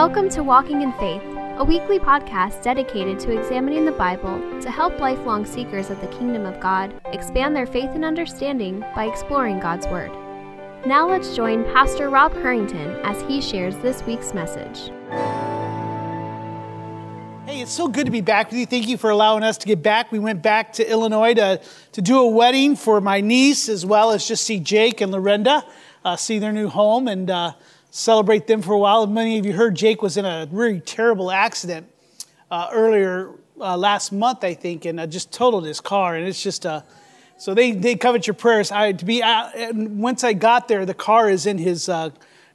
Welcome to Walking in Faith, a weekly podcast dedicated to examining the Bible to help lifelong seekers of the kingdom of God expand their faith and understanding by exploring God's Word. Now let's join Pastor Rob Harrington as he shares this week's message. Hey, it's so good to be back with you. Thank you for allowing us to get back. We went back to Illinois to, to do a wedding for my niece, as well as just see Jake and Lorinda, uh, see their new home, and uh, celebrate them for a while. Many of you heard Jake was in a really terrible accident uh, earlier uh, last month, I think, and uh, just totaled his car. And it's just uh, so they they covet your prayers. I to be out, and once I got there, the car is in his uh,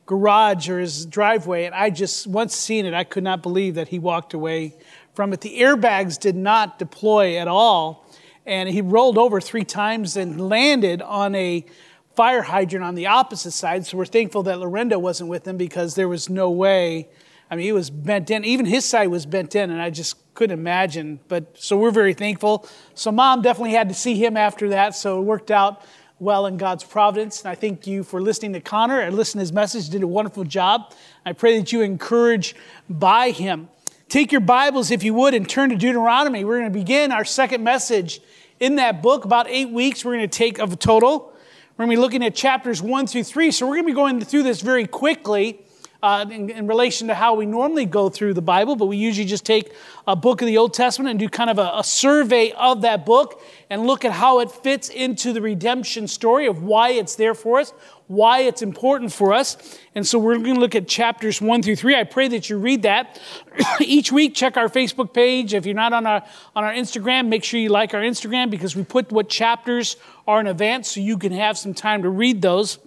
garage or his driveway, and I just once seen it, I could not believe that he walked away from it. The airbags did not deploy at all, and he rolled over three times and landed on a fire hydrant on the opposite side. So we're thankful that Lorinda wasn't with him because there was no way. I mean, he was bent in. Even his side was bent in, and I just couldn't imagine. But so we're very thankful. So mom definitely had to see him after that. So it worked out well in God's providence. And I thank you for listening to Connor and listening to his message. He Did a wonderful job. I pray that you encourage by him. Take your Bibles, if you would, and turn to Deuteronomy. We're going to begin our second message in that book. About eight weeks, we're going to take of a total. We're going to be looking at chapters 1 through 3. So we're going to be going through this very quickly uh, in, in, relation to how we normally go through the Bible, but we usually just take a book of the Old Testament and do kind of a, a survey of that book and look at how it fits into the redemption story of why it's there for us, why it's important for us. And so we're going to look at chapters one through three. I pray that you read that. Each week, check our Facebook page. If you're not on our, on our Instagram, make sure you like our Instagram because we put what chapters are in advance so you can have some time to read those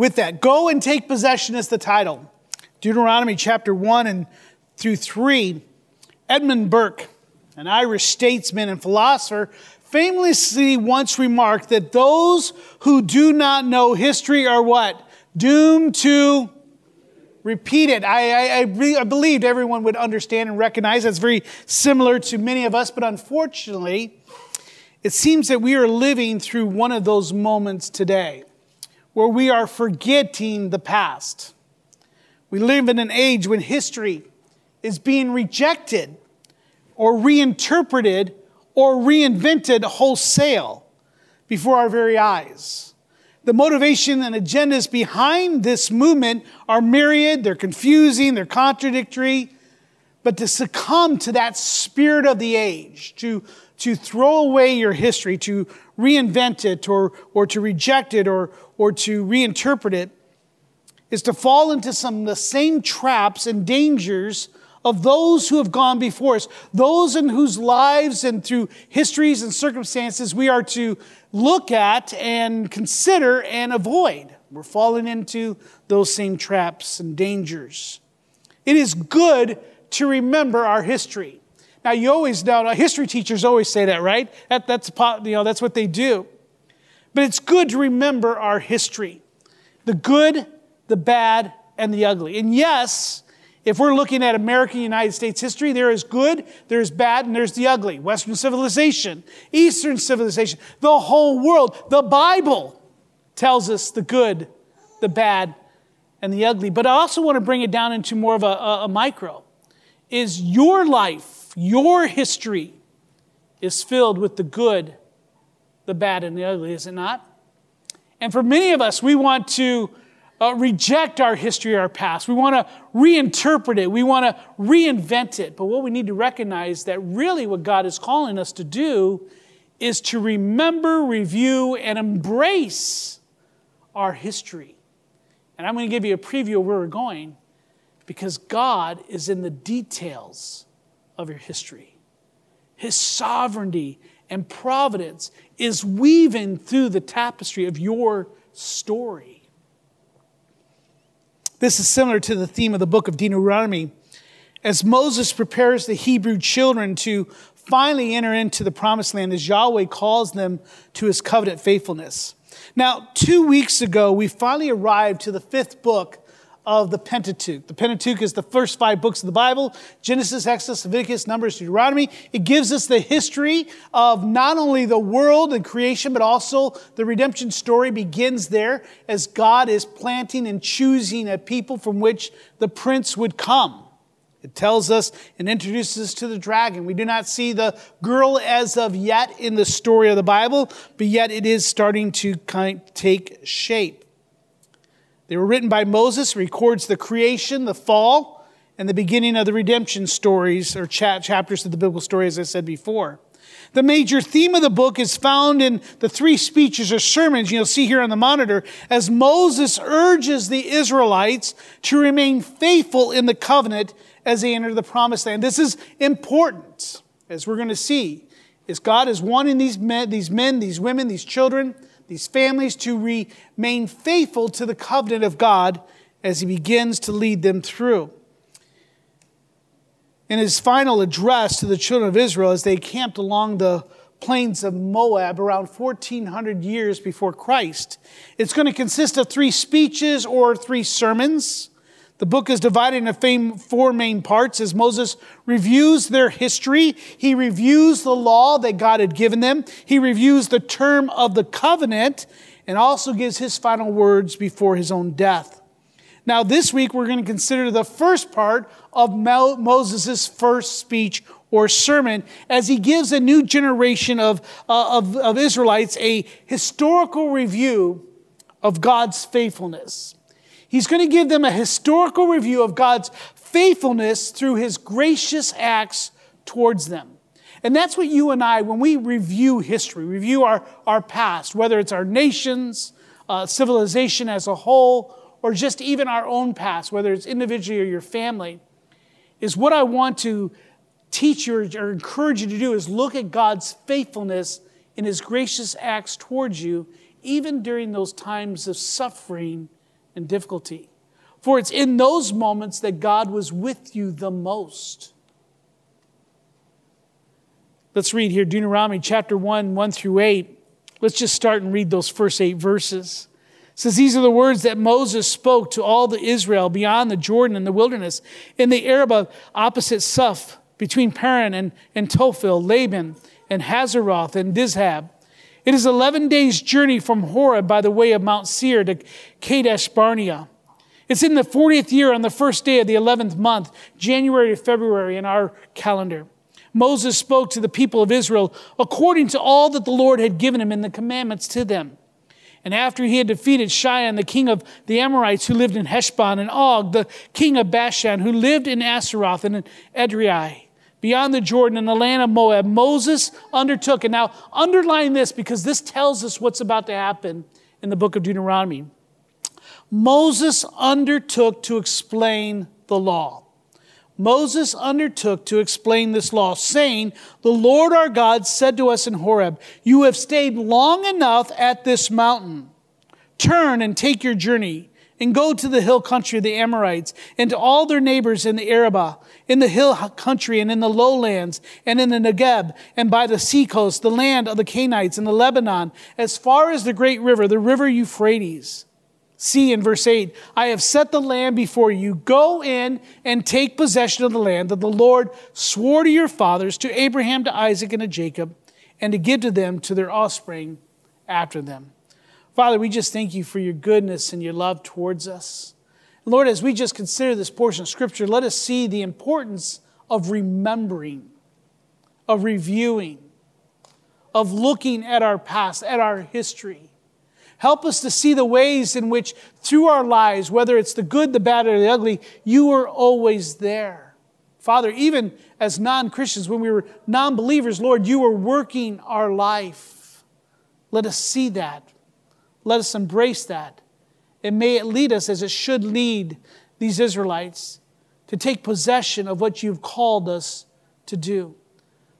with that. Go and take possession is the title. Deuteronomy chapter 1 and through 3. Edmund Burke, an Irish statesman and philosopher, famously once remarked that those who do not know history are what? Doomed to repeat it. I, I, I, believed everyone would understand and recognize that's very similar to many of us, but unfortunately, it seems that we are living through one of those moments today where we are forgetting the past. We live in an age when history is being rejected or reinterpreted or reinvented wholesale before our very eyes. The motivation and agendas behind this movement are myriad, they're confusing, they're contradictory. But to succumb to that spirit of the age, to, to throw away your history, to reinvent it or, or to reject it or, or to reinterpret it is to fall into some of the same traps and dangers of those who have gone before us, those in whose lives and through histories and circumstances we are to look at and consider and avoid. We're falling into those same traps and dangers. It is good to remember our history. Now, you always know, history teachers always say that, right? That, that's, you know, that's what they do. But it's good to remember our history the good, the bad, and the ugly. And yes, if we're looking at American United States history, there is good, there's bad, and there's the ugly. Western civilization, Eastern civilization, the whole world. The Bible tells us the good, the bad, and the ugly. But I also want to bring it down into more of a, a, a micro. Is your life your history is filled with the good, the bad, and the ugly, is it not? And for many of us, we want to uh, reject our history, our past. We want to reinterpret it. We want to reinvent it. But what we need to recognize that really what God is calling us to do is to remember, review, and embrace our history. And I'm going to give you a preview of where we're going because God is in the details of your history. His sovereignty and providence is weaving through the tapestry of your story. This is similar to the theme of the book of Deuteronomy. As Moses prepares the Hebrew children to finally enter into the promised land, as Yahweh calls them to his covenant faithfulness. Now, two weeks ago, we finally arrived to the fifth book of the Pentateuch. The Pentateuch is the first five books of the Bible Genesis, Exodus, Leviticus, Numbers, Deuteronomy. It gives us the history of not only the world and creation, but also the redemption story begins there as God is planting and choosing a people from which the prince would come. It tells us and introduces us to the dragon. We do not see the girl as of yet in the story of the Bible, but yet it is starting to kind of take shape. They were written by Moses, records the creation, the fall, and the beginning of the redemption stories or chapters of the biblical story, as I said before. The major theme of the book is found in the three speeches or sermons you'll see here on the monitor as Moses urges the Israelites to remain faithful in the covenant as they enter the promised land. This is important, as we're going to see, is God is wanting these men, these men, these women, these children these families to remain faithful to the covenant of God as He begins to lead them through. In his final address to the children of Israel as they camped along the plains of Moab around 1400 years before Christ, it's going to consist of three speeches or three sermons. The book is divided into four main parts as Moses reviews their history. He reviews the law that God had given them. He reviews the term of the covenant and also gives his final words before his own death. Now, this week, we're going to consider the first part of Moses' first speech or sermon as he gives a new generation of, uh, of, of Israelites a historical review of God's faithfulness. He's going to give them a historical review of God's faithfulness through his gracious acts towards them. And that's what you and I, when we review history, review our, our past, whether it's our nations, uh, civilization as a whole, or just even our own past, whether it's individually or your family, is what I want to teach you or encourage you to do is look at God's faithfulness in his gracious acts towards you, even during those times of suffering and difficulty. For it's in those moments that God was with you the most. Let's read here Deuteronomy chapter 1, 1 through 8. Let's just start and read those first eight verses. It says, These are the words that Moses spoke to all the Israel beyond the Jordan and the wilderness, in the Arabah opposite Suf, between Paran and, and Tophel, Laban, and Hazeroth, and Dizahab. It is 11 days' journey from Horeb by the way of Mount Seir to Kadesh Barnea. It's in the 40th year on the first day of the 11th month, January to February in our calendar. Moses spoke to the people of Israel according to all that the Lord had given him in the commandments to them. And after he had defeated Sihon, the king of the Amorites who lived in Heshbon, and Og, the king of Bashan, who lived in Astaroth and in Edrei, beyond the Jordan in the land of Moab, Moses undertook. And now underline this because this tells us what's about to happen in the book of Deuteronomy. Moses undertook to explain the law. Moses undertook to explain this law, saying, The Lord our God said to us in Horeb, You have stayed long enough at this mountain. Turn and take your journey and go to the hill country of the Amorites and to all their neighbors in the Arabah, in the hill country and in the lowlands and in the Negeb and by the seacoast, the land of the Canaanites and the Lebanon, as far as the great river, the river Euphrates. See in verse 8, I have set the land before you. Go in and take possession of the land that the Lord swore to your fathers, to Abraham, to Isaac, and to Jacob, and to give to them to their offspring after them. Father, we just thank you for your goodness and your love towards us. Lord, as we just consider this portion of Scripture, let us see the importance of remembering, of reviewing, of looking at our past, at our history. Help us to see the ways in which, through our lives, whether it's the good, the bad, or the ugly, you are always there. Father, even as non Christians, when we were non believers, Lord, you were working our life. Let us see that. Let us embrace that. And may it lead us as it should lead these Israelites to take possession of what you've called us to do.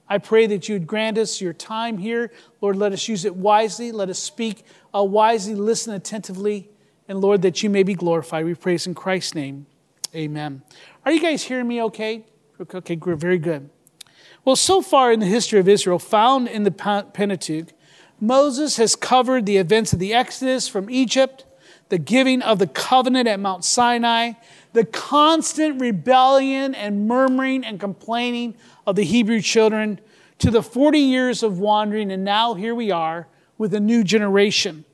I pray that you'd grant us your time here. Lord, let us use it wisely. Let us speak uh, wisely, listen attentively. And Lord, that you may be glorified. We praise in Christ's name. Amen. Are you guys hearing me okay? Okay, very good. Well, so far in the history of Israel, found in the Pentateuch, Moses has covered the events of the Exodus from Egypt, the giving of the covenant at Mount Sinai, the constant rebellion and murmuring and complaining of the Hebrew children, to the 40 years of wandering, and now here we are with a new generation.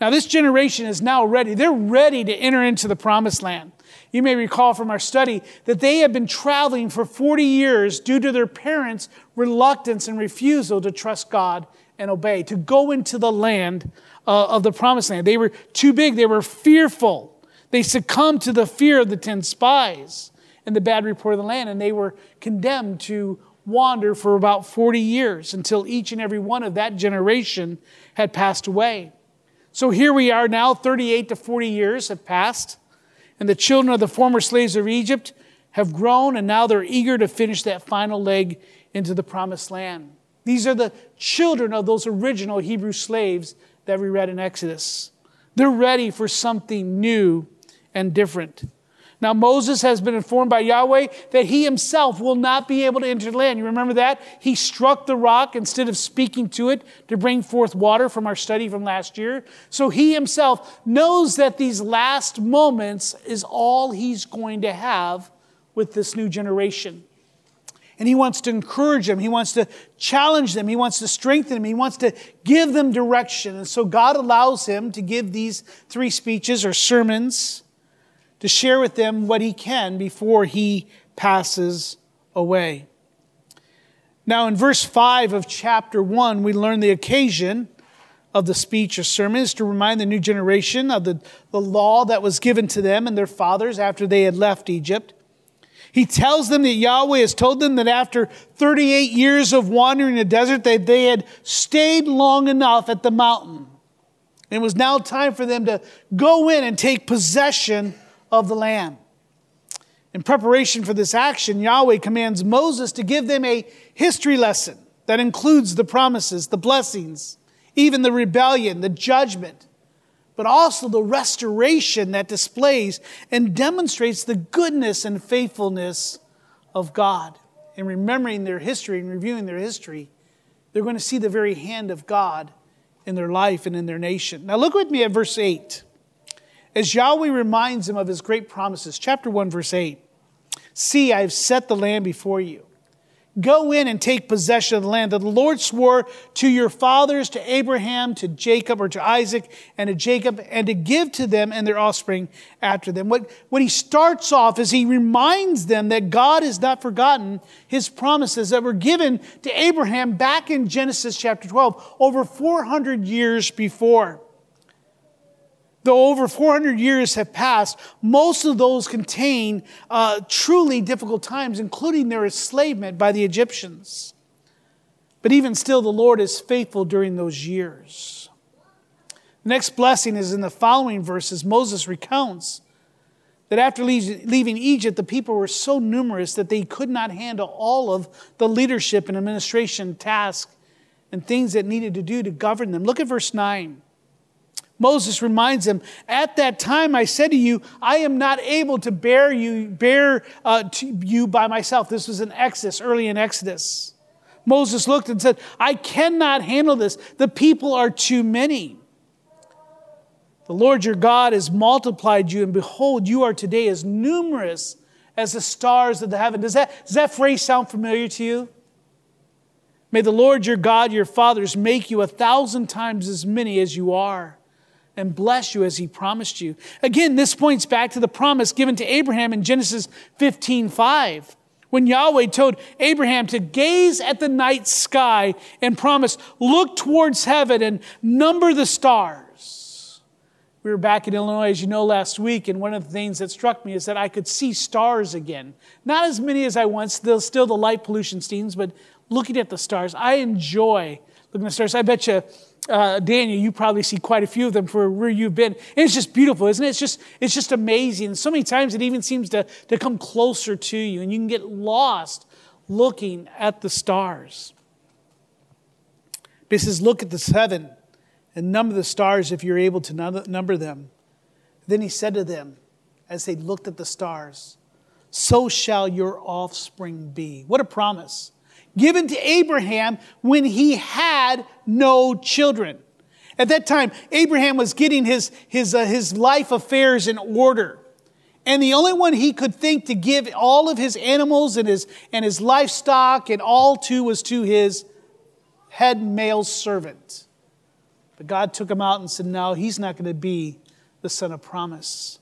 Now, this generation is now ready. They're ready to enter into the promised land. You may recall from our study that they have been traveling for 40 years due to their parents' reluctance and refusal to trust God and obey, to go into the land uh, of the promised land. They were too big, they were fearful. They succumbed to the fear of the 10 spies and the bad report of the land, and they were condemned to wander for about 40 years until each and every one of that generation had passed away. So here we are now, 38 to 40 years have passed, and the children of the former slaves of Egypt have grown, and now they're eager to finish that final leg into the promised land. These are the children of those original Hebrew slaves that we read in Exodus. They're ready for something new and different. Now, Moses has been informed by Yahweh that he himself will not be able to enter the land. You remember that? He struck the rock instead of speaking to it to bring forth water from our study from last year. So he himself knows that these last moments is all he's going to have with this new generation. And he wants to encourage them. He wants to challenge them. He wants to strengthen them. He wants to give them direction. And so God allows him to give these three speeches or sermons to share with them what he can before he passes away. Now, in verse 5 of chapter 1, we learn the occasion of the speech or sermon is to remind the new generation of the, the law that was given to them and their fathers after they had left Egypt. He tells them that Yahweh has told them that after 38 years of wandering in the desert, that they had stayed long enough at the mountain. It was now time for them to go in and take possession of the land. In preparation for this action, Yahweh commands Moses to give them a history lesson that includes the promises, the blessings, even the rebellion, the judgment, but also the restoration that displays and demonstrates the goodness and faithfulness of God. In remembering their history and reviewing their history, they're going to see the very hand of God in their life and in their nation. Now, look with me at verse 8 as Yahweh reminds him of his great promises. Chapter 1, verse 8 See, I have set the land before you. Go in and take possession of the land that the Lord swore to your fathers, to Abraham, to Jacob, or to Isaac, and to Jacob, and to give to them and their offspring after them. What, what he starts off is he reminds them that God has not forgotten his promises that were given to Abraham back in Genesis chapter 12, over 400 years before. Though over 400 years have passed, most of those contain uh, truly difficult times, including their enslavement by the Egyptians. But even still, the Lord is faithful during those years. The next blessing is in the following verses. Moses recounts that after leaving Egypt, the people were so numerous that they could not handle all of the leadership and administration tasks and things that needed to do to govern them. Look at verse 9. Moses reminds them, At that time I said to you, I am not able to bear you, bear uh, to you by myself. This was in Exodus, early in Exodus. Moses looked and said, I cannot handle this. The people are too many. The Lord your God has multiplied you, and behold, you are today as numerous as the stars of the heaven. Does that, does that phrase sound familiar to you? May the Lord your God, your fathers, make you a thousand times as many as you are and bless you as he promised you. Again, this points back to the promise given to Abraham in Genesis 15 5. When Yahweh told Abraham to gaze at the night sky and promise, look towards heaven and number the stars. We were back in Illinois, as you know, last week, and one of the things that struck me is that I could see stars again. Not as many as I once, still, still the light pollution steams, but looking at the stars. I enjoy looking at the stars. I bet you uh, Daniel, you probably see quite a few of them for where you've been. And it's just beautiful, isn't it? It's just, it's just amazing. So many times it even seems to, to come closer to you, and you can get lost looking at the stars. But he says, Look at the seven and number the stars if you're able to number them. Then he said to them, as they looked at the stars, So shall your offspring be. What a promise given to Abraham when he had no children. At that time, Abraham was getting his, his, uh, his life affairs in order. And the only one he could think to give all of his animals and his, and his livestock and all to was to his head male servant. But God took him out and said, No, he's not going to be the son of promise.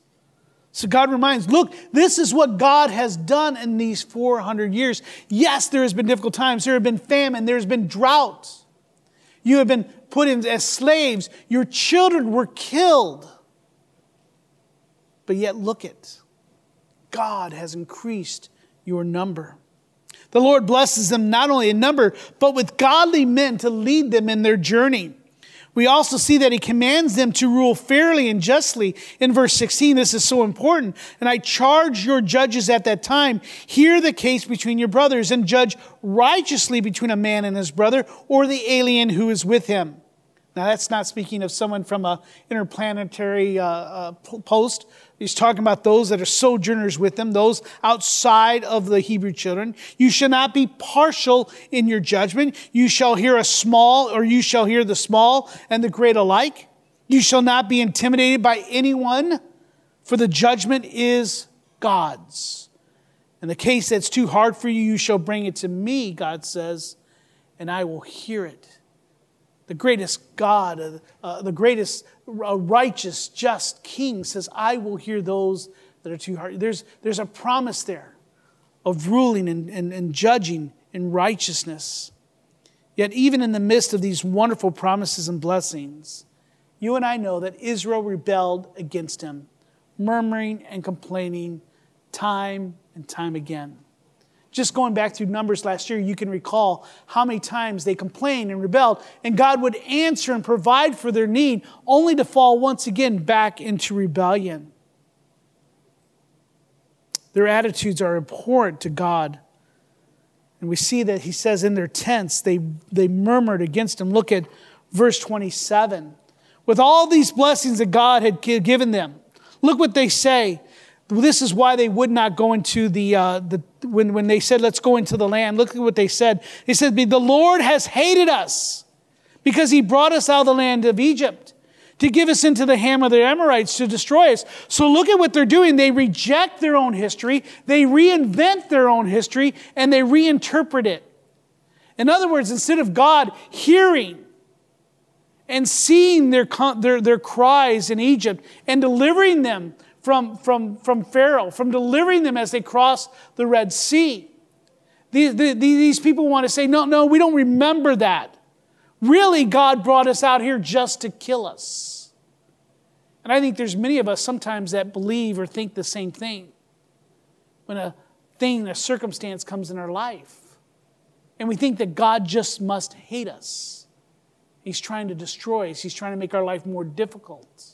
So God reminds, look, this is what God has done in these 400 years. Yes, there has been difficult times. There have been famine. There's been drought. You have been put in as slaves. Your children were killed. But yet, look it. God has increased your number. The Lord blesses them not only in number, but with godly men to lead them in their journey. We also see that he commands them to rule fairly and justly. In verse 16, this is so important. And I charge your judges at that time, hear the case between your brothers and judge righteously between a man and his brother or the alien who is with him. Now, that's not speaking of someone from a interplanetary uh, uh, post. He's talking about those that are sojourners with them, those outside of the Hebrew children. You shall not be partial in your judgment. You shall hear a small, or you shall hear the small and the great alike. You shall not be intimidated by anyone, for the judgment is God's. In the case that's too hard for you, you shall bring it to me, God says, and I will hear it the greatest God, uh, the greatest uh, righteous, just King says, I will hear those that are too hard. There's, there's a promise there of ruling and, and, and judging in righteousness. Yet, even in the midst of these wonderful promises and blessings, you and I know that Israel rebelled against him, murmuring and complaining time and time again. Just going back through Numbers last year, you can recall how many times they complained and rebelled, and God would answer and provide for their need, only to fall once again back into rebellion. Their attitudes are abhorrent to God. And we see that he says in their tents, they, they murmured against him. Look at verse 27. With all these blessings that God had given them, look what they say. This is why they would not go into the, uh, the when, when they said, let's go into the land. Look at what they said. They said, the Lord has hated us because he brought us out of the land of Egypt to give us into the hand of the Amorites to destroy us. So look at what they're doing. They reject their own history, they reinvent their own history, and they reinterpret it. In other words, instead of God hearing and seeing their, their, their cries in Egypt and delivering them from, from, from Pharaoh, from delivering them as they crossed the Red Sea. These, the, these people want to say, no, no, we don't remember that. Really, God brought us out here just to kill us. And I think there's many of us sometimes that believe or think the same thing when a thing, a circumstance comes in our life. And we think that God just must hate us. He's trying to destroy us, He's trying to make our life more difficult.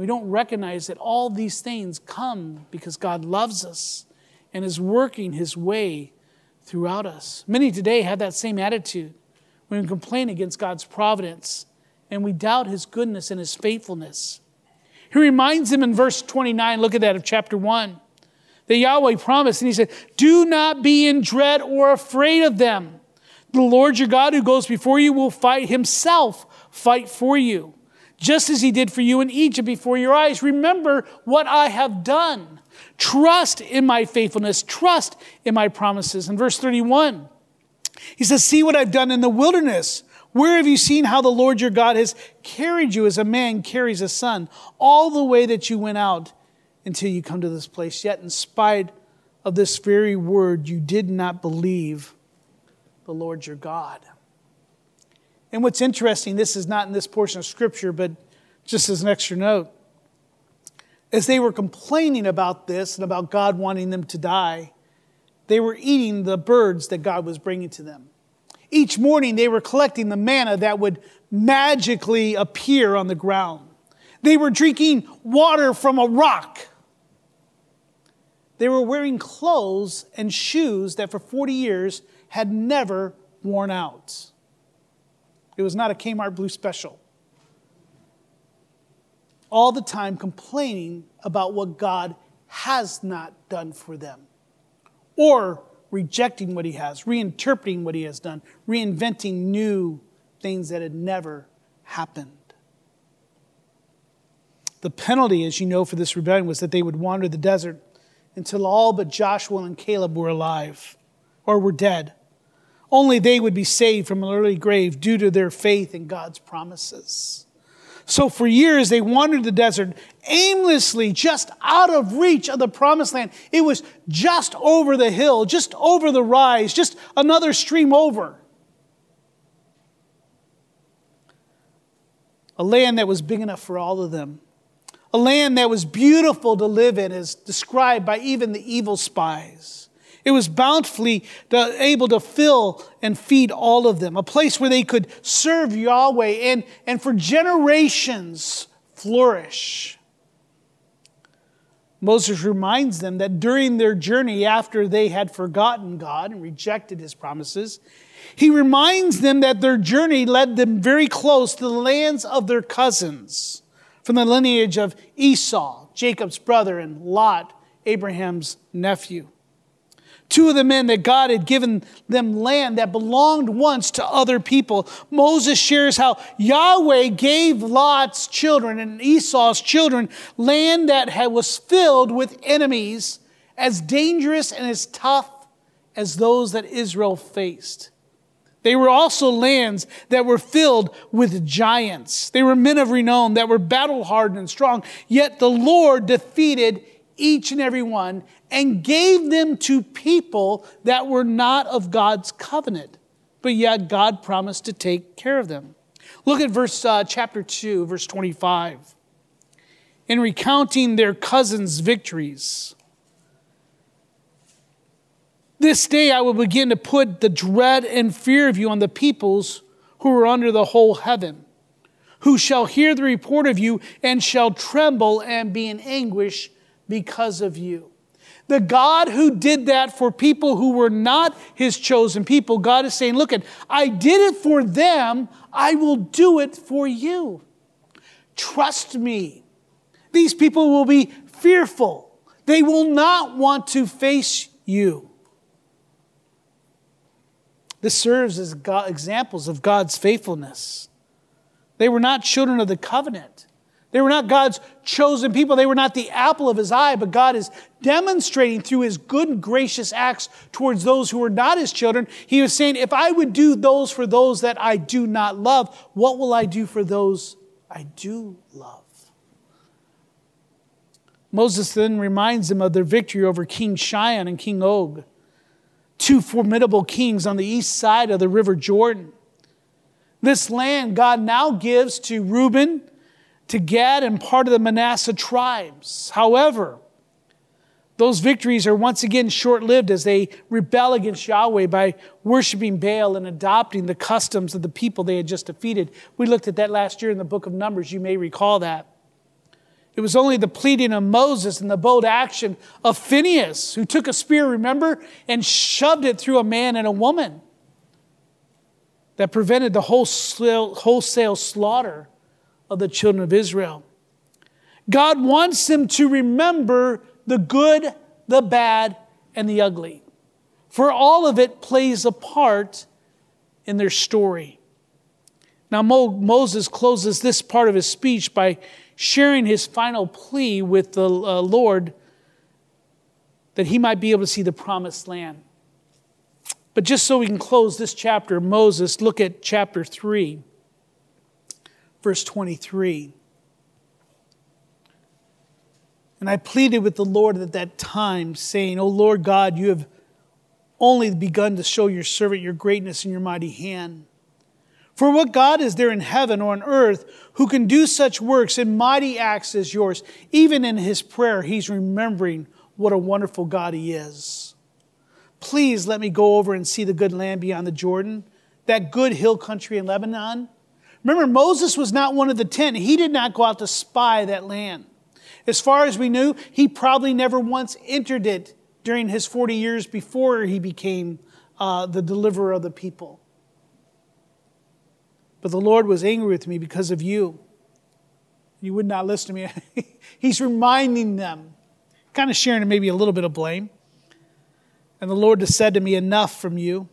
We don't recognize that all these things come because God loves us and is working his way throughout us. Many today have that same attitude. When we complain against God's providence and we doubt his goodness and his faithfulness. He reminds them in verse 29, look at that of chapter 1, that Yahweh promised, and he said, Do not be in dread or afraid of them. The Lord your God who goes before you will fight himself, fight for you just as he did for you in Egypt before your eyes. Remember what I have done. Trust in my faithfulness, trust in my promises. In verse 31, he says, See what I've done in the wilderness. Where have you seen how the Lord your God has carried you as a man carries a son, all the way that you went out until you come to this place? Yet, in spite of this very word, you did not believe the Lord your God. And what's interesting, this is not in this portion of Scripture, but just as an extra note, as they were complaining about this and about God wanting them to die, they were eating the birds that God was bringing to them. Each morning, they were collecting the manna that would magically appear on the ground. They were drinking water from a rock. They were wearing clothes and shoes that for 40 years had never worn out. It was not a Kmart Blue Special. All the time complaining about what God has not done for them, or rejecting what He has, reinterpreting what He has done, reinventing new things that had never happened. The penalty, as you know, for this rebellion was that they would wander the desert until all but Joshua and Caleb were alive or were dead. Only they would be saved from an early grave due to their faith in God's promises. So for years they wandered the desert aimlessly, just out of reach of the promised land. It was just over the hill, just over the rise, just another stream over. A land that was big enough for all of them. A land that was beautiful to live in, as described by even the evil spies. It was bountifully able to fill and feed all of them, a place where they could serve Yahweh and, and for generations flourish. Moses reminds them that during their journey after they had forgotten God and rejected his promises, he reminds them that their journey led them very close to the lands of their cousins from the lineage of Esau, Jacob's brother, and Lot, Abraham's nephew. Two of the men that God had given them land that belonged once to other people. Moses shares how Yahweh gave Lot's children and Esau's children land that was filled with enemies as dangerous and as tough as those that Israel faced. They were also lands that were filled with giants. They were men of renown that were battle hardened and strong. Yet the Lord defeated each and every one and gave them to people that were not of God's covenant. But yet God promised to take care of them. Look at verse uh, chapter 2, verse 25. In recounting their cousins' victories, this day I will begin to put the dread and fear of you on the peoples who are under the whole heaven, who shall hear the report of you and shall tremble and be in anguish because of you. The God who did that for people who were not his chosen people, God is saying, Look, at, I did it for them, I will do it for you. Trust me. These people will be fearful. They will not want to face you. This serves as God, examples of God's faithfulness. They were not children of the covenant. They were not God's chosen people. They were not the apple of his eye, but God is demonstrating through his good and gracious acts towards those who are not his children. He was saying, If I would do those for those that I do not love, what will I do for those I do love? Moses then reminds them of their victory over King Sihon and King Og two formidable kings on the east side of the River Jordan. This land God now gives to Reuben, to Gad, and part of the Manasseh tribes. However, those victories are once again short lived as they rebel against Yahweh by worshiping Baal and adopting the customs of the people they had just defeated. We looked at that last year in the book of Numbers. You may recall that. It was only the pleading of Moses and the bold action of Phineas, who took a spear, remember, and shoved it through a man and a woman, that prevented the wholesale, wholesale slaughter of the children of Israel. God wants them to remember the good, the bad, and the ugly. For all of it plays a part in their story. Now, Mo- Moses closes this part of his speech by sharing his final plea with the uh, Lord that he might be able to see the promised land. But just so we can close this chapter, Moses, look at chapter 3, verse 23. And I pleaded with the Lord at that time, saying, O Lord God, you have only begun to show your servant your greatness and your mighty hand. For what God is there in heaven or on earth who can do such works and mighty acts as yours? Even in his prayer, he's remembering what a wonderful God he is. Please let me go over and see the good land beyond the Jordan, that good hill country in Lebanon. Remember, Moses was not one of the ten. He did not go out to spy that land. As far as we knew, he probably never once entered it during his 40 years before he became uh, the deliverer of the people. But the Lord was angry with me because of you. You would not listen to me. He's reminding them, kind of sharing maybe a little bit of blame. And the Lord has said to me, Enough from you.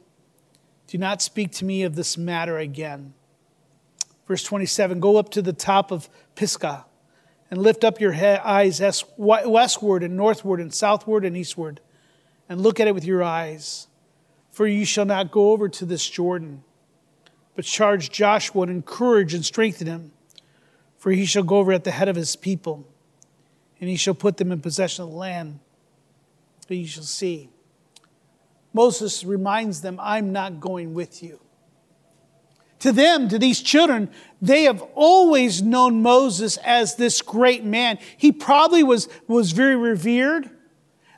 Do not speak to me of this matter again. Verse 27 Go up to the top of Pisgah and lift up your eyes westward and northward and southward and eastward, and look at it with your eyes. For you shall not go over to this Jordan, but charge Joshua and encourage and strengthen him, for he shall go over at the head of his people, and he shall put them in possession of the land that you shall see. Moses reminds them, I'm not going with you to them, to these children, they have always known Moses as this great man. He probably was, was very revered.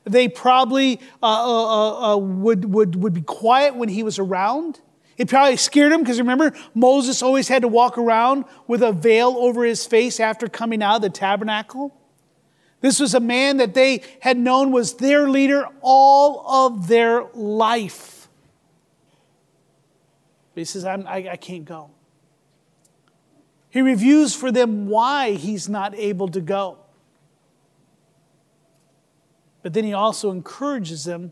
They probably uh, uh, uh, uh, would, would, would be quiet when he was around. It probably scared him because remember, Moses always had to walk around with a veil over his face after coming out of the tabernacle. This was a man that they had known was their leader all of their life. But he says, I, I can't go. He reviews for them why he's not able to go. But then he also encourages them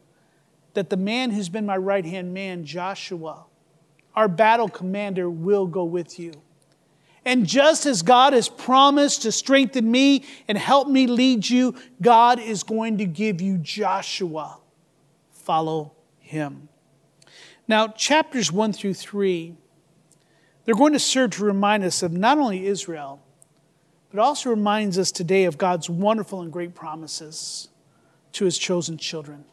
that the man who's been my right hand man, Joshua, our battle commander, will go with you. And just as God has promised to strengthen me and help me lead you, God is going to give you Joshua. Follow him. Now, chapters 1 through 3, they're going to serve to remind us of not only Israel, but also reminds us today of God's wonderful and great promises to his chosen children,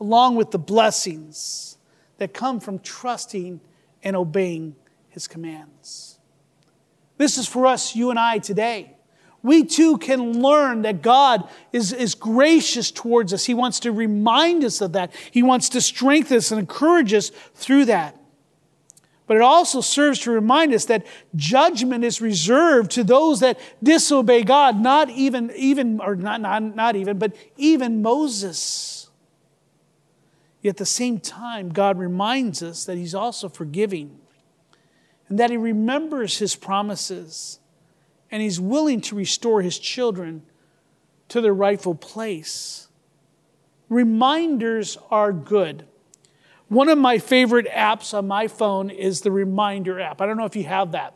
along with the blessings that come from trusting and obeying his commands. This is for us, you and I, today we too can learn that God is, is gracious towards us. He wants to remind us of that. He wants to strengthen us and encourage us through that. But it also serves to remind us that judgment is reserved to those that disobey God, not even, even or not, not, not even, but even Moses. Yet at the same time, God reminds us that He's also forgiving and that He remembers His promises and he's willing to restore his children to their rightful place. Reminders are good. One of my favorite apps on my phone is the Reminder app. I don't know if you have that.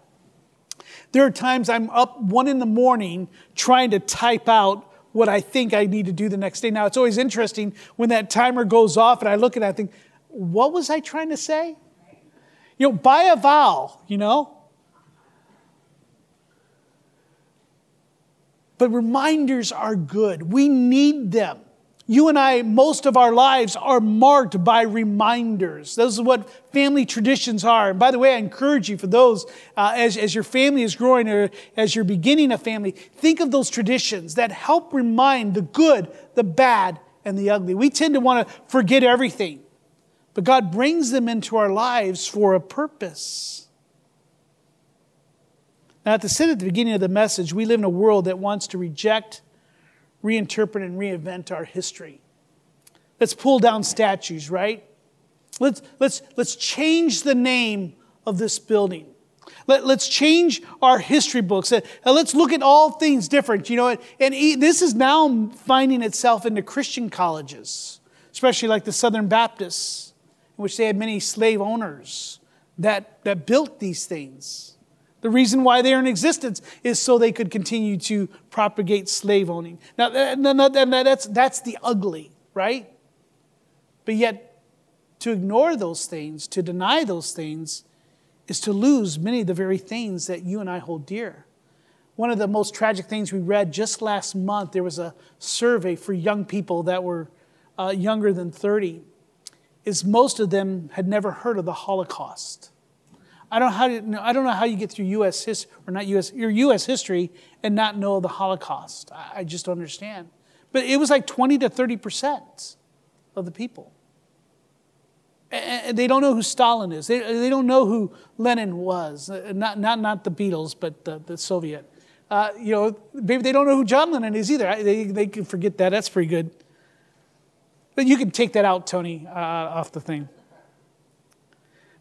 There are times I'm up one in the morning trying to type out what I think I need to do the next day. Now, it's always interesting when that timer goes off and I look at it and I think, what was I trying to say? You know, buy a vowel, you know? But reminders are good. We need them. You and I, most of our lives are marked by reminders. Those are what family traditions are. And by the way, I encourage you for those, uh, as, as your family is growing or as you're beginning a family, think of those traditions that help remind the good, the bad, and the ugly. We tend to want to forget everything, but God brings them into our lives for a purpose. Now, the said at the beginning of the message, we live in a world that wants to reject, reinterpret, and reinvent our history. Let's pull down statues, right? Let's, let's, let's change the name of this building. Let, us change our history books. Uh, let's look at all things different. You know, and this is now finding itself into Christian colleges, especially like the Southern Baptists, in which they had many slave owners that, that built these things. The reason why they are in existence is so they could continue to propagate slave owning. Now, that's, that's the ugly, right? But yet, to ignore those things, to deny those things, is to lose many of the very things that you and I hold dear. One of the most tragic things we read just last month, there was a survey for young people that were uh, younger than 30, is most of them had never heard of the Holocaust. I don't, know how to, I don't know how you get through U.S. history, or not U.S., your U.S. history and not know the Holocaust. I, I just don't understand. But it was like 20 to 30 percent of the people. And they don't know who Stalin is. They, they don't know who Lenin was. Uh, not, not, not the Beatles, but the, the Soviet. Uh, you know, maybe they don't know who John Lennon is either. They, they can forget that. That's pretty good. But you can take that out, Tony, uh, off the thing.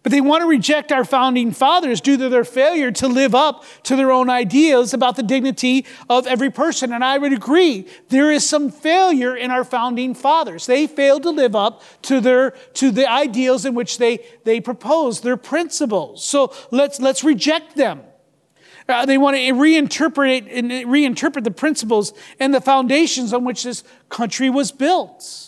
But they want to reject our founding fathers due to their failure to live up to their own ideas about the dignity of every person. And I would agree, there is some failure in our founding fathers. They failed to live up to their, to the ideals in which they, they proposed, their principles. So let's, let's reject them. Uh, they want to reinterpret and reinterpret the principles and the foundations on which this country was built.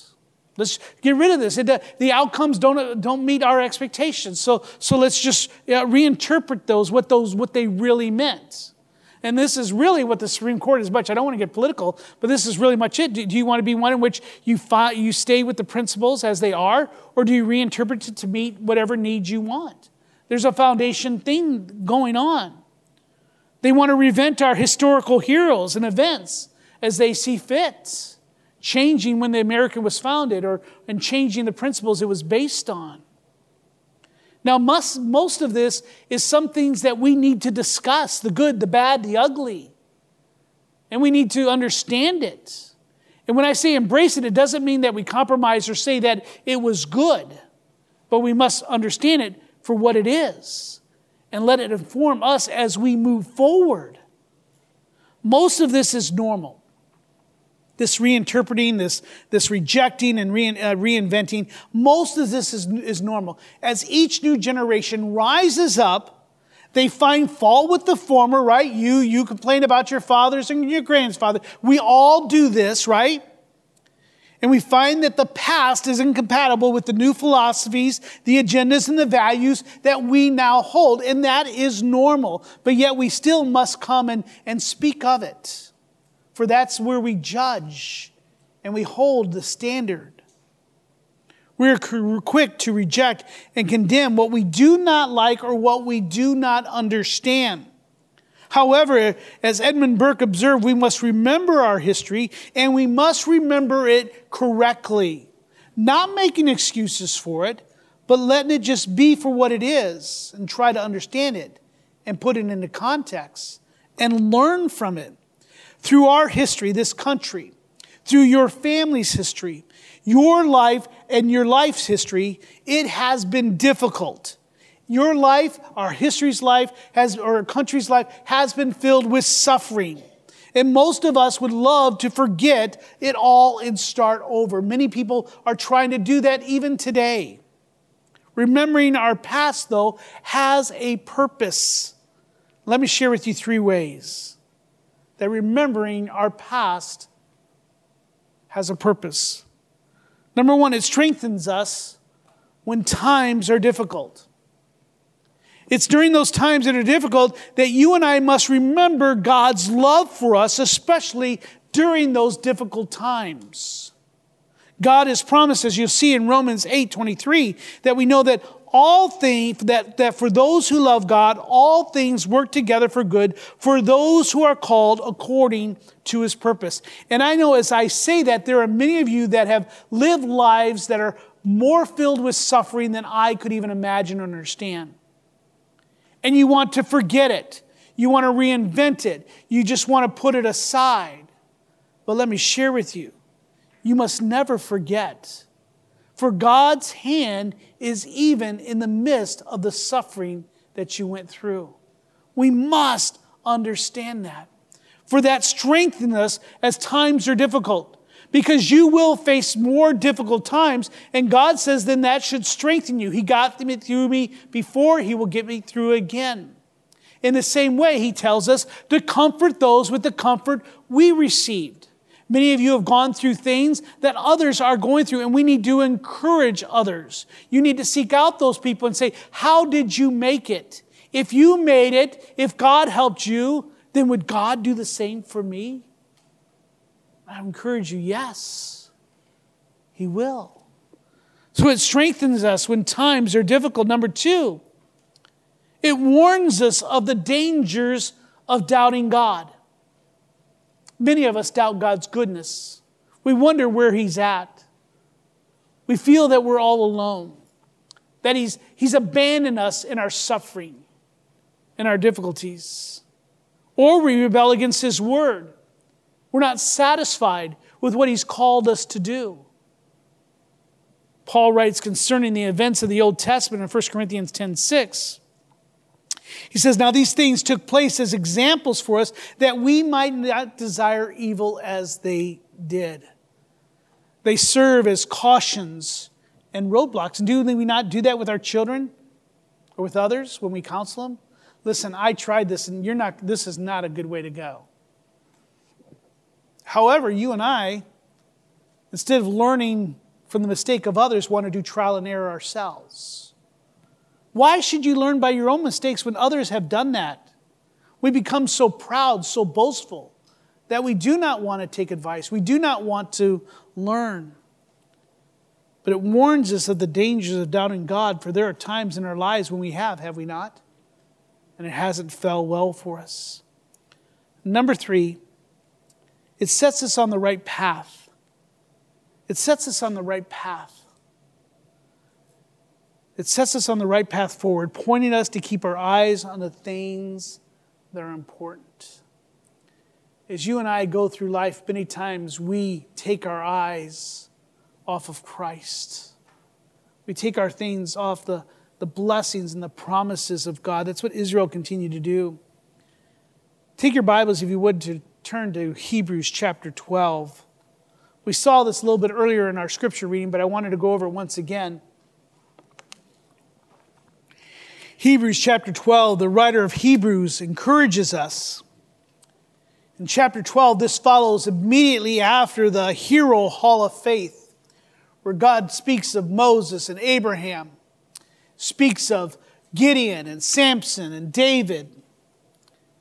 Let's get rid of this. It, uh, the outcomes don't, don't meet our expectations. So, so let's just uh, reinterpret those what, those, what they really meant. And this is really what the Supreme Court is much. I don't want to get political, but this is really much it. Do, do you want to be one in which you, fi- you stay with the principles as they are, or do you reinterpret it to meet whatever needs you want? There's a foundation thing going on. They want to reinvent our historical heroes and events as they see fit, changing when the American was founded or and changing the principles it was based on. Now, most, most of this is some things that we need to discuss the good, the bad, the ugly. And we need to understand it. And when I say embrace it, it doesn't mean that we compromise or say that it was good, but we must understand it for what it is and let it inform us as we move forward. Most of this is normal. This reinterpreting, this, this rejecting and uh, reinventing, most of this is, is normal. As each new generation rises up, they find fault with the former, right? You, you complain about your fathers and your grandfather. We all do this, right? And we find that the past is incompatible with the new philosophies, the agendas, and the values that we now hold. And that is normal. But yet we still must come and, and speak of it. For that's where we judge and we hold the standard. We're quick to reject and condemn what we do not like or what we do not understand. However, as Edmund Burke observed, we must remember our history and we must remember it correctly. Not making excuses for it, but letting it just be for what it is and try to understand it and put it into context and learn from it. Through our history, this country, through your family's history, your life and your life's history, it has been difficult. Your life, our history's life, has, or our country's life, has been filled with suffering. And most of us would love to forget it all and start over. Many people are trying to do that even today. Remembering our past, though, has a purpose. Let me share with you three ways that remembering our past has a purpose. Number one, it strengthens us when times are difficult. It's during those times that are difficult that you and I must remember God's love for us, especially during those difficult times. God has promised, as you'll see in Romans 8 23, that we know that all things, that, that for those who love God, all things work together for good for those who are called according to his purpose. And I know as I say that, there are many of you that have lived lives that are more filled with suffering than I could even imagine or understand and you want to forget it. You want to reinvent it. You just want to put it aside. But let me share with you you must never forget. For God's hand is even in the midst of the suffering that you went through. We must understand that. For that strengthens us as times are difficult because you will face more difficult times. And God says, then that should strengthen you. He got me through me before, He will get me through again. In the same way, He tells us to comfort those with the comfort we received. Many of you have gone through things that others are going through, and we need to encourage others. You need to seek out those people and say, How did you make it? If you made it, if God helped you, then would God do the same for me? I encourage you, yes, He will. So it strengthens us when times are difficult. Number two, it warns us of the dangers of doubting God. Many of us doubt God's goodness. We wonder where He's at. We feel that we're all alone, that He's, he's abandoned us in our suffering, in our difficulties. Or we rebel against His word. We're not satisfied with what He's called us to do. Paul writes concerning the events of the Old Testament in 1 Corinthians 10 6. He says, Now these things took place as examples for us that we might not desire evil as they did. They serve as cautions and roadblocks. And do we not do that with our children or with others when we counsel them? Listen, I tried this and you're not, this is not a good way to go. However, you and I, instead of learning from the mistake of others, want to do trial and error ourselves. Why should you learn by your own mistakes when others have done that? We become so proud, so boastful, that we do not want to take advice. We do not want to learn. But it warns us of the dangers of doubting God, for there are times in our lives when we have, have we not? And it hasn't fell well for us. Number three, it sets us on the right path. It sets us on the right path. It sets us on the right path forward, pointing us to keep our eyes on the things that are important. As you and I go through life, many times we take our eyes off of Christ. We take our things off the, the blessings and the promises of God. That's what Israel continued to do. Take your Bibles, if you would, to turn to Hebrews chapter 12. We saw this a little bit earlier in our scripture reading, but I wanted to go over it once again. Hebrews chapter 12, the writer of Hebrews encourages us. In chapter 12, this follows immediately after the hero hall of faith, where God speaks of Moses and Abraham, speaks of Gideon and Samson and David,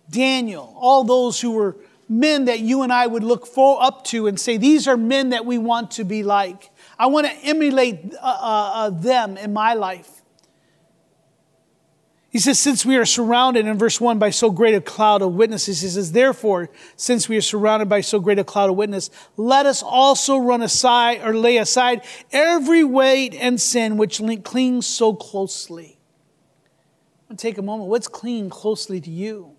Daniel, all those who were men that you and I would look for, up to and say, these are men that we want to be like. I want to emulate uh, uh, uh, them in my life. He says, since we are surrounded in verse 1 by so great a cloud of witnesses, he says, therefore, since we are surrounded by so great a cloud of witness, let us also run aside or lay aside every weight and sin which clings so closely. I'm going to take a moment. What's clinging closely to you?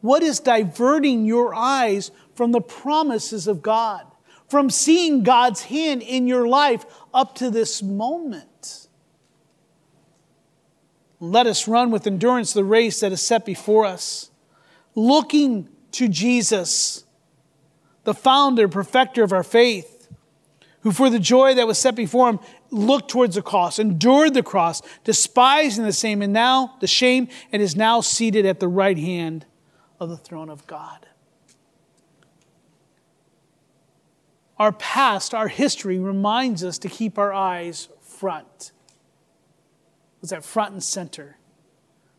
What is diverting your eyes from the promises of God, from seeing God's hand in your life up to this moment? Let us run with endurance the race that is set before us, looking to Jesus, the founder, perfecter of our faith, who for the joy that was set before him looked towards the cross, endured the cross, despising the same, and now the shame, and is now seated at the right hand of the throne of God. Our past, our history reminds us to keep our eyes front. Was that front and center?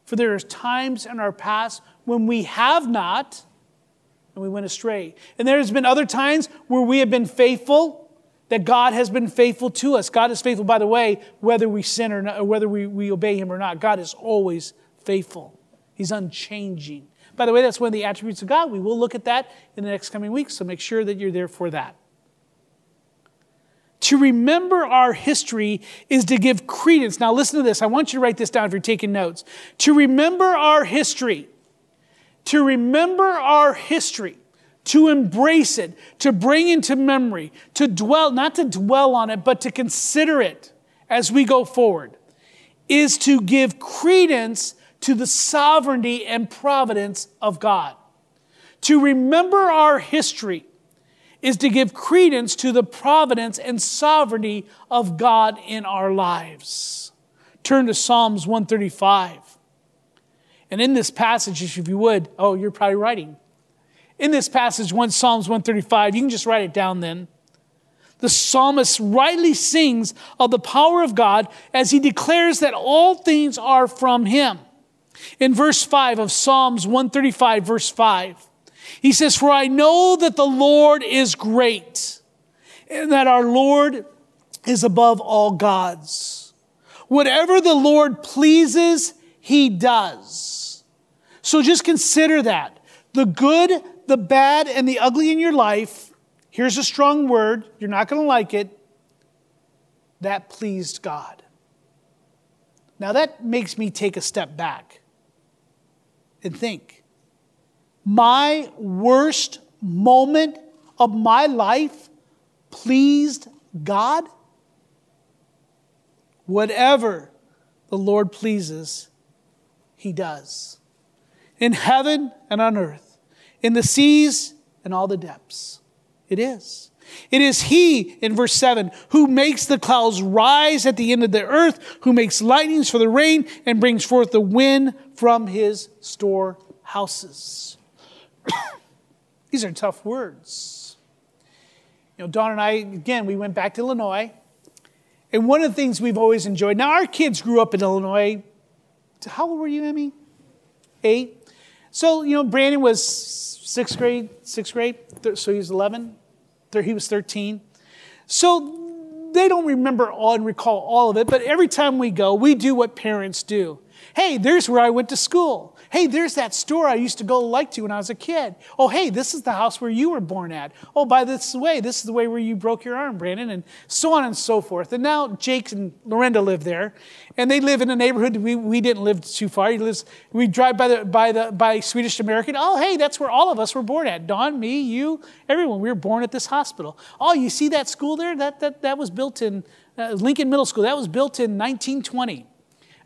For there are times in our past when we have not and we went astray. And there has been other times where we have been faithful, that God has been faithful to us. God is faithful, by the way, whether we sin or, not, or whether we, we obey Him or not. God is always faithful, He's unchanging. By the way, that's one of the attributes of God. We will look at that in the next coming weeks, so make sure that you're there for that. To remember our history is to give credence. Now, listen to this. I want you to write this down if you're taking notes. To remember our history, to remember our history, to embrace it, to bring into memory, to dwell, not to dwell on it, but to consider it as we go forward, is to give credence to the sovereignty and providence of God. To remember our history is to give credence to the providence and sovereignty of God in our lives. Turn to Psalms 135. And in this passage, if you would, oh, you're probably writing. In this passage, one Psalms 135, you can just write it down then. The psalmist rightly sings of the power of God as he declares that all things are from him. In verse 5 of Psalms 135, verse 5, he says, For I know that the Lord is great, and that our Lord is above all gods. Whatever the Lord pleases, he does. So just consider that. The good, the bad, and the ugly in your life, here's a strong word, you're not going to like it, that pleased God. Now that makes me take a step back and think. My worst moment of my life pleased God? Whatever the Lord pleases, he does. In heaven and on earth, in the seas and all the depths. It is. It is He, in verse 7, who makes the clouds rise at the end of the earth, who makes lightnings for the rain, and brings forth the wind from His storehouses. These are tough words. You know, Dawn and I, again, we went back to Illinois. And one of the things we've always enjoyed, now our kids grew up in Illinois. How old were you, Emmy? Eight. So, you know, Brandon was sixth grade, sixth grade, so he was 11 he was 13. So they don't remember all and recall all of it, but every time we go, we do what parents do. Hey, there's where I went to school. Hey, there's that store I used to go like to when I was a kid. Oh, hey, this is the house where you were born at. Oh, by this way, this is the way where you broke your arm, Brandon, and so on and so forth. And now Jake and Lorenda live there, and they live in a neighborhood we, we didn't live too far. He lives, we drive by the by the by Swedish American. Oh, hey, that's where all of us were born at. Dawn, me, you, everyone. We were born at this hospital. Oh, you see that school there? That that that was built in uh, Lincoln Middle School. That was built in 1920.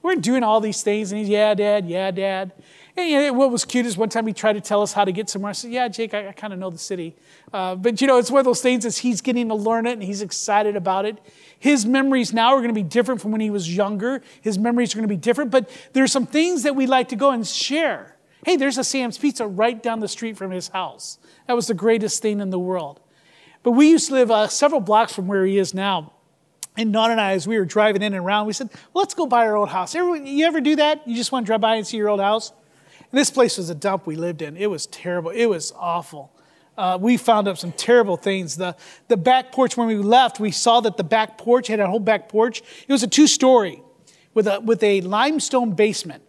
We're doing all these things, and he's, yeah, Dad, yeah, Dad. And what was cute is one time he tried to tell us how to get somewhere. I said, yeah, Jake, I, I kind of know the city. Uh, but, you know, it's one of those things as he's getting to learn it and he's excited about it. His memories now are going to be different from when he was younger. His memories are going to be different. But there's some things that we like to go and share. Hey, there's a Sam's Pizza right down the street from his house. That was the greatest thing in the world. But we used to live uh, several blocks from where he is now. And Dawn and I, as we were driving in and around, we said, well, let's go by our old house. Everyone, you ever do that? You just want to drive by and see your old house? And this place was a dump we lived in. It was terrible. It was awful. Uh, we found up some terrible things. The, the back porch, when we left, we saw that the back porch had a whole back porch. It was a two story with a, with a limestone basement.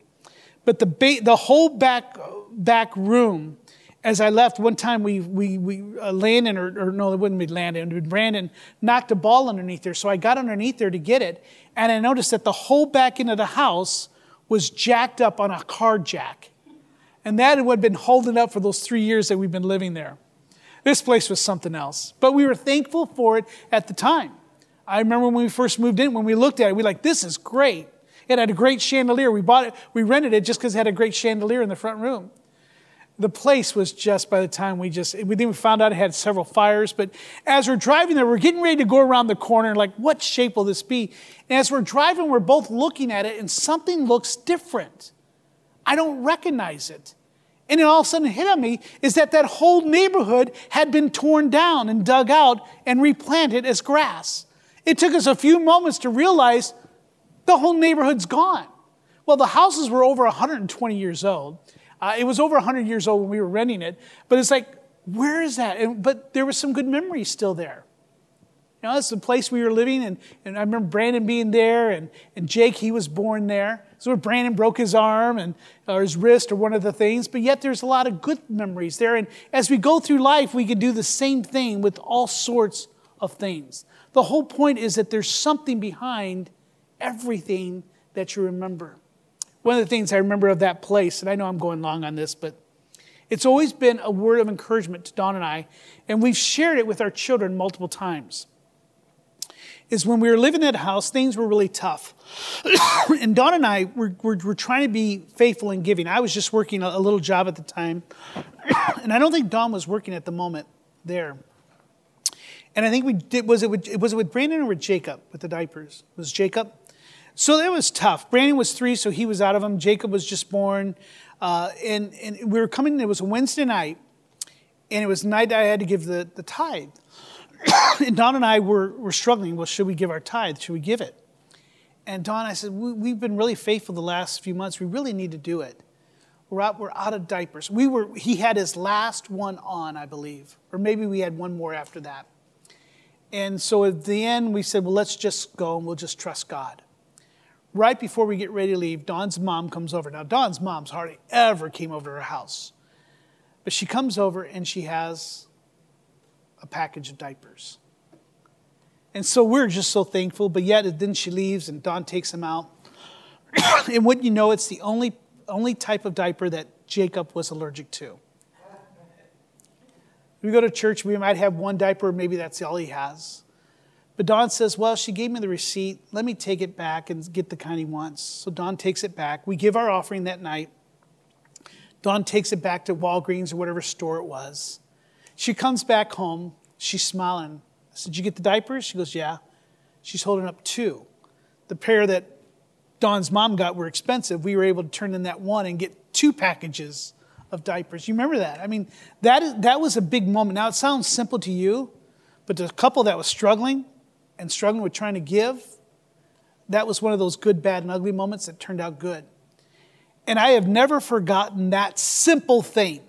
But the, ba- the whole back, back room as I left, one time we, we, we uh, Landon, or, or no, it wouldn't be Landon, Brandon knocked a ball underneath there. So I got underneath there to get it, and I noticed that the whole back end of the house was jacked up on a car jack. And that had been holding up for those three years that we've been living there. This place was something else. But we were thankful for it at the time. I remember when we first moved in, when we looked at it, we were like, this is great. It had a great chandelier. We bought it, we rented it just because it had a great chandelier in the front room the place was just by the time we just we then found out it had several fires but as we're driving there we're getting ready to go around the corner like what shape will this be? And as we're driving we're both looking at it and something looks different. I don't recognize it. And it all of a sudden hit on me is that that whole neighborhood had been torn down and dug out and replanted as grass. It took us a few moments to realize the whole neighborhood's gone. Well the houses were over 120 years old uh, it was over 100 years old when we were renting it, but it's like, where is that? And, but there was some good memories still there. You know, it's the place we were living, and, and I remember Brandon being there, and, and Jake, he was born there. So where Brandon broke his arm and or his wrist or one of the things, but yet there's a lot of good memories there. And as we go through life, we can do the same thing with all sorts of things. The whole point is that there's something behind everything that you remember. One of the things I remember of that place, and I know I'm going long on this, but it's always been a word of encouragement to Dawn and I, and we've shared it with our children multiple times. Is when we were living in that house, things were really tough. and Dawn and I were, were, were, trying to be faithful in giving. I was just working a, a little job at the time, and I don't think Dawn was working at the moment there. And I think we did, was it with, was it with Brandon or with Jacob with the diapers? Was Jacob? So it was tough. Brandon was three, so he was out of them. Jacob was just born. Uh, and, and we were coming, it was a Wednesday night, and it was night that I had to give the, the tithe. and Dawn and I were, were struggling. Well, should we give our tithe? Should we give it? And Dawn, I said, we, have been really faithful the last few months. We really need to do it. We're out, we're out of diapers. We were, he had his last one on, I believe, or maybe we had one more after that. And so at the end, we said, well, let's just go and we'll just trust God right before we get ready to leave, Dawn's mom comes over. Now, Dawn's mom's hardly ever came over to her house. But she comes over and she has a package of diapers. And so we're just so thankful, but yet then she leaves and Dawn takes them out. and wouldn't you know, it's the only, only type of diaper that Jacob was allergic to. We go to church, we might have one diaper, maybe that's all he has. But Dawn says, Well, she gave me the receipt. Let me take it back and get the kind he wants. So Dawn takes it back. We give our offering that night. Dawn takes it back to Walgreens or whatever store it was. She comes back home. She's smiling. I said, Did you get the diapers? She goes, Yeah. She's holding up two. The pair that Dawn's mom got were expensive. We were able to turn in that one and get two packages of diapers. You remember that? I mean, that, is, that was a big moment. Now, it sounds simple to you, but to a couple that was struggling and struggling with trying to give, that was one of those good, bad, and ugly moments that turned out good. And I have never forgotten that simple thing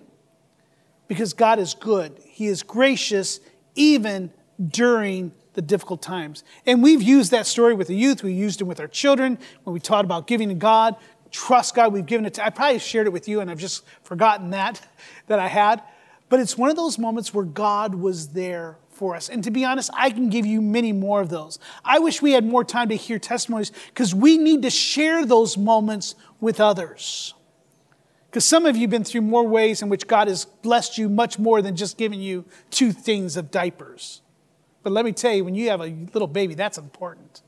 because God is good. He is gracious even during the difficult times. And we've used that story with the youth, we used it with our children when we taught about giving to God. Trust God, we've given it to, I probably shared it with you and I've just forgotten that, that I had. But it's one of those moments where God was there for us. And to be honest, I can give you many more of those. I wish we had more time to hear testimonies because we need to share those moments with others. Because some of you have been through more ways in which God has blessed you much more than just giving you two things of diapers. But let me tell you, when you have a little baby, that's important.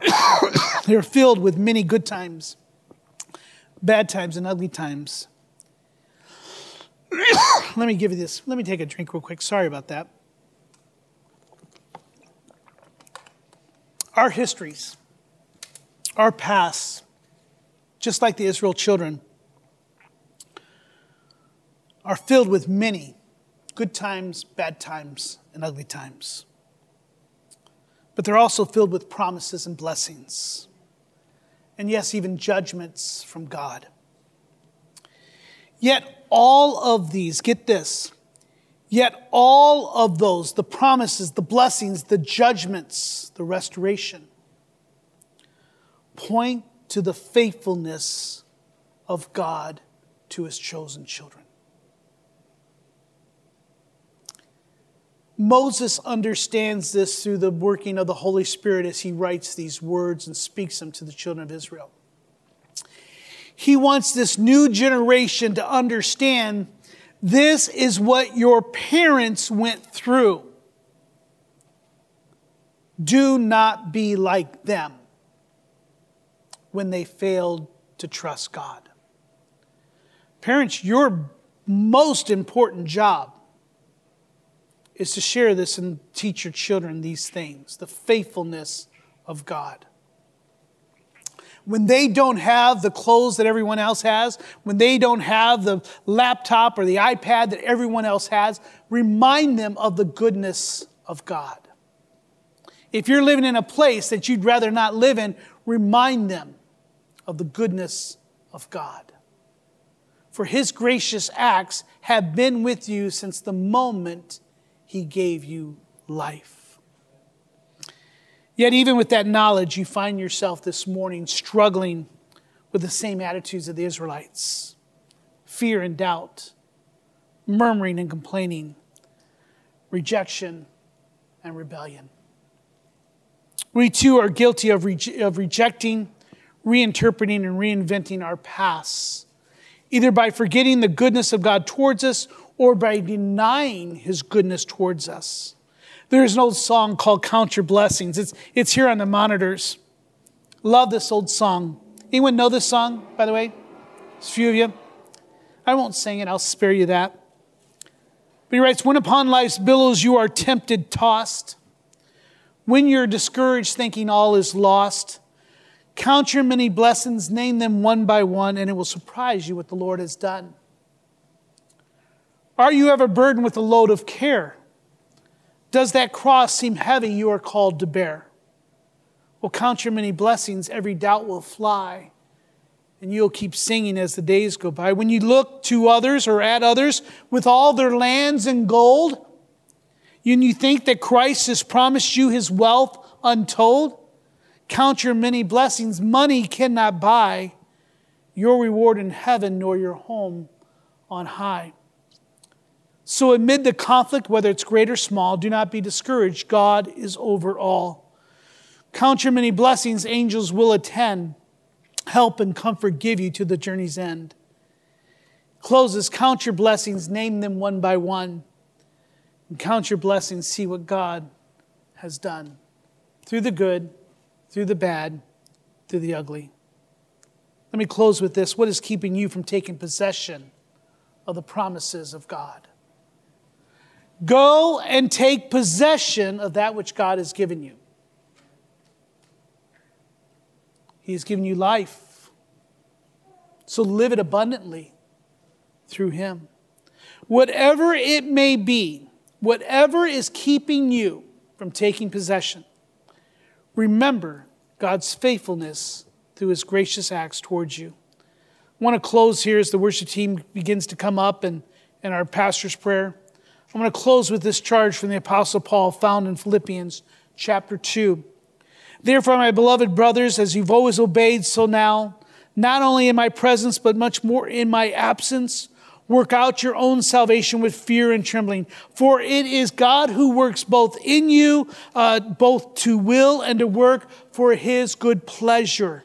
They're filled with many good times, bad times, and ugly times. let me give you this. Let me take a drink real quick. Sorry about that. Our histories, our pasts, just like the Israel children, are filled with many good times, bad times, and ugly times. But they're also filled with promises and blessings. And yes, even judgments from God. Yet all of these, get this, yet all of those, the promises, the blessings, the judgments, the restoration, point to the faithfulness of God to his chosen children. Moses understands this through the working of the Holy Spirit as he writes these words and speaks them to the children of Israel. He wants this new generation to understand this is what your parents went through. Do not be like them when they failed to trust God. Parents, your most important job is to share this and teach your children these things the faithfulness of God when they don't have the clothes that everyone else has, when they don't have the laptop or the iPad that everyone else has, remind them of the goodness of God. If you're living in a place that you'd rather not live in, remind them of the goodness of God. For his gracious acts have been with you since the moment he gave you life. Yet, even with that knowledge, you find yourself this morning struggling with the same attitudes of the Israelites fear and doubt, murmuring and complaining, rejection and rebellion. We too are guilty of, re- of rejecting, reinterpreting, and reinventing our past, either by forgetting the goodness of God towards us or by denying his goodness towards us. There's an old song called Count Your Blessings. It's, it's here on the monitors. Love this old song. Anyone know this song, by the way? There's a few of you. I won't sing it, I'll spare you that. But he writes, When upon life's billows you are tempted, tossed, when you're discouraged, thinking all is lost, count your many blessings, name them one by one, and it will surprise you what the Lord has done. Are you ever burdened with a load of care? Does that cross seem heavy you are called to bear? Well, count your many blessings, every doubt will fly, and you'll keep singing as the days go by. When you look to others or at others with all their lands and gold, and you think that Christ has promised you his wealth untold, count your many blessings. Money cannot buy your reward in heaven nor your home on high. So, amid the conflict, whether it's great or small, do not be discouraged. God is over all. Count your many blessings, angels will attend, help and comfort give you to the journey's end. Closes, count your blessings, name them one by one. and count your blessings, see what God has done through the good, through the bad, through the ugly. Let me close with this. What is keeping you from taking possession of the promises of God? Go and take possession of that which God has given you. He has given you life. So live it abundantly through Him. Whatever it may be, whatever is keeping you from taking possession, remember God's faithfulness through His gracious acts towards you. I want to close here as the worship team begins to come up and, and our pastor's prayer. I'm going to close with this charge from the Apostle Paul found in Philippians chapter 2. Therefore, my beloved brothers, as you've always obeyed, so now, not only in my presence, but much more in my absence, work out your own salvation with fear and trembling. For it is God who works both in you, uh, both to will and to work for his good pleasure.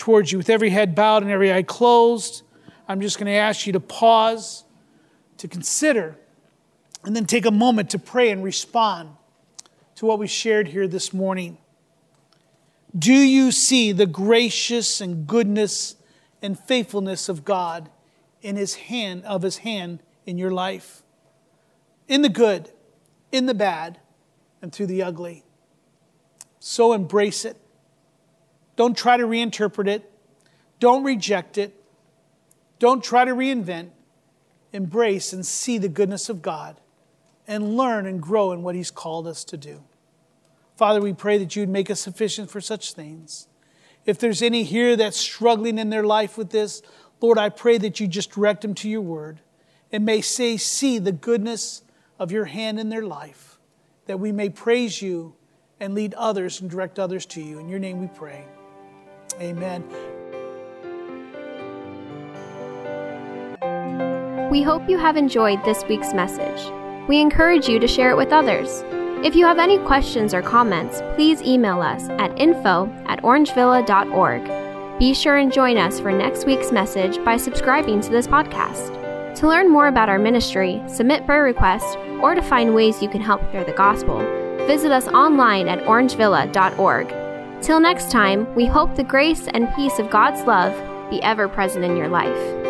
towards you. With every head bowed and every eye closed, I'm just going to ask you to pause, to consider, and then take a moment to pray and respond to what we shared here this morning. Do you see the gracious and goodness and faithfulness of God in his hand of his hand in your life? In the good, in the bad, and through the ugly. So embrace it. Don't try to reinterpret it. Don't reject it. Don't try to reinvent. Embrace and see the goodness of God and learn and grow in what He's called us to do. Father, we pray that you'd make us sufficient for such things. If there's any here that's struggling in their life with this, Lord, I pray that you just direct them to your word and may say, see the goodness of your hand in their life, that we may praise you and lead others and direct others to you. In your name we pray. Amen. We hope you have enjoyed this week's message. We encourage you to share it with others. If you have any questions or comments, please email us at info at orangevilla.org. Be sure and join us for next week's message by subscribing to this podcast. To learn more about our ministry, submit prayer requests, or to find ways you can help share the gospel, visit us online at orangevilla.org. Till next time, we hope the grace and peace of God's love be ever present in your life.